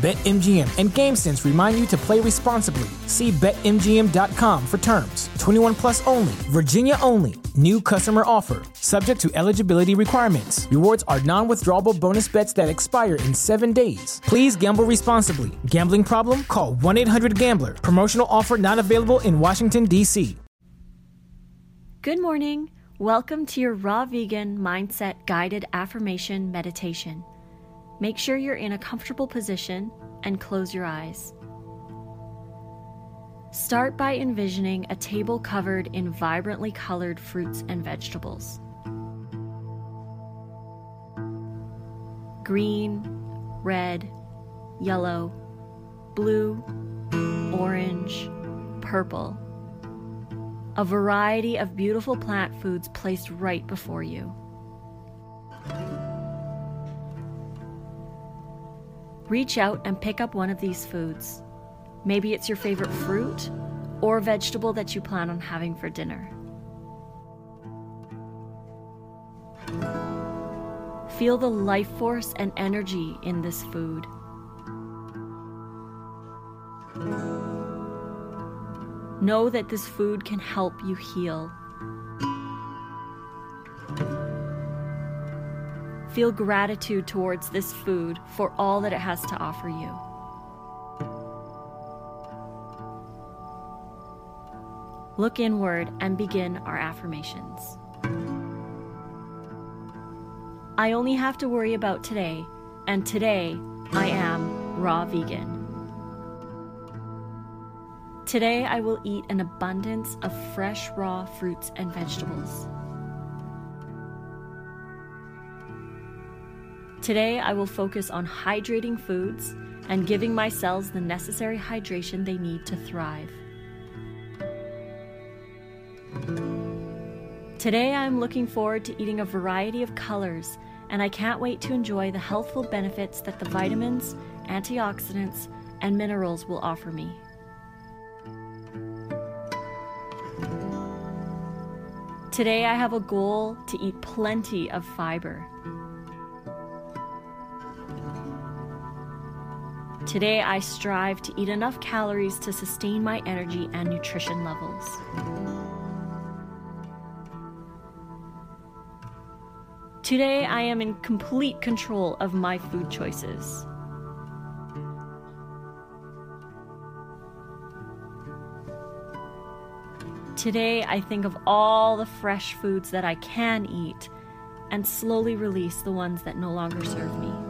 BetMGM and GameSense remind you to play responsibly. See BetMGM.com for terms. 21 plus only, Virginia only. New customer offer, subject to eligibility requirements. Rewards are non withdrawable bonus bets that expire in seven days. Please gamble responsibly. Gambling problem? Call 1 800 Gambler. Promotional offer not available in Washington, D.C. Good morning. Welcome to your Raw Vegan Mindset Guided Affirmation Meditation. Make sure you're in a comfortable position and close your eyes. Start by envisioning a table covered in vibrantly colored fruits and vegetables. Green, red, yellow, blue, orange, purple. A variety of beautiful plant foods placed right before you. Reach out and pick up one of these foods. Maybe it's your favorite fruit or vegetable that you plan on having for dinner. Feel the life force and energy in this food. Know that this food can help you heal. Feel gratitude towards this food for all that it has to offer you. Look inward and begin our affirmations. I only have to worry about today, and today I am raw vegan. Today I will eat an abundance of fresh raw fruits and vegetables. Today, I will focus on hydrating foods and giving my cells the necessary hydration they need to thrive. Today, I'm looking forward to eating a variety of colors, and I can't wait to enjoy the healthful benefits that the vitamins, antioxidants, and minerals will offer me. Today, I have a goal to eat plenty of fiber. Today, I strive to eat enough calories to sustain my energy and nutrition levels. Today, I am in complete control of my food choices. Today, I think of all the fresh foods that I can eat and slowly release the ones that no longer serve me.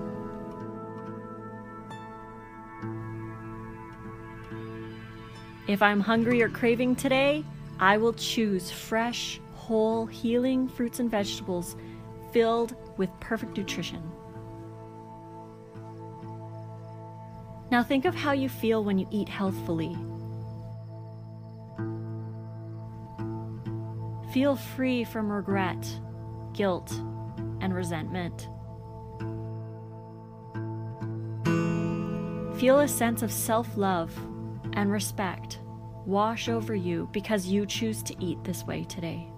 If I'm hungry or craving today, I will choose fresh, whole, healing fruits and vegetables filled with perfect nutrition. Now think of how you feel when you eat healthfully. Feel free from regret, guilt, and resentment. Feel a sense of self love and respect wash over you because you choose to eat this way today.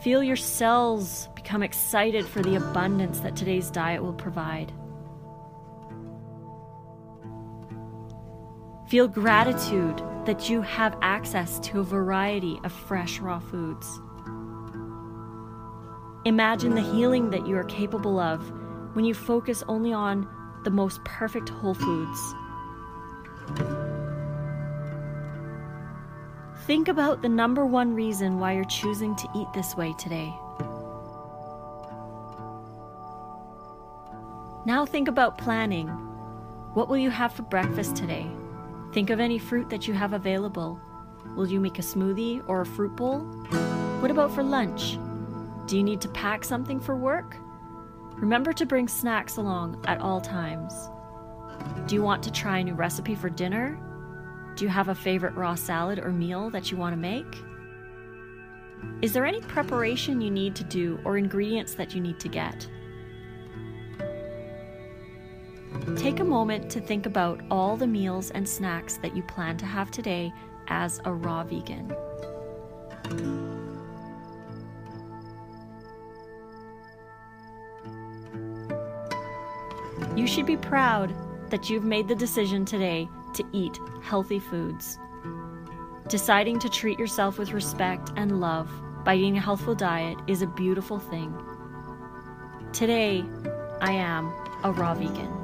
Feel your cells become excited for the abundance that today's diet will provide. Feel gratitude that you have access to a variety of fresh raw foods. Imagine the healing that you are capable of when you focus only on the most perfect whole foods. Think about the number one reason why you're choosing to eat this way today. Now think about planning. What will you have for breakfast today? Think of any fruit that you have available. Will you make a smoothie or a fruit bowl? What about for lunch? Do you need to pack something for work? Remember to bring snacks along at all times. Do you want to try a new recipe for dinner? Do you have a favorite raw salad or meal that you want to make? Is there any preparation you need to do or ingredients that you need to get? Take a moment to think about all the meals and snacks that you plan to have today as a raw vegan. You should be proud that you've made the decision today to eat healthy foods. Deciding to treat yourself with respect and love by eating a healthful diet is a beautiful thing. Today, I am a raw vegan.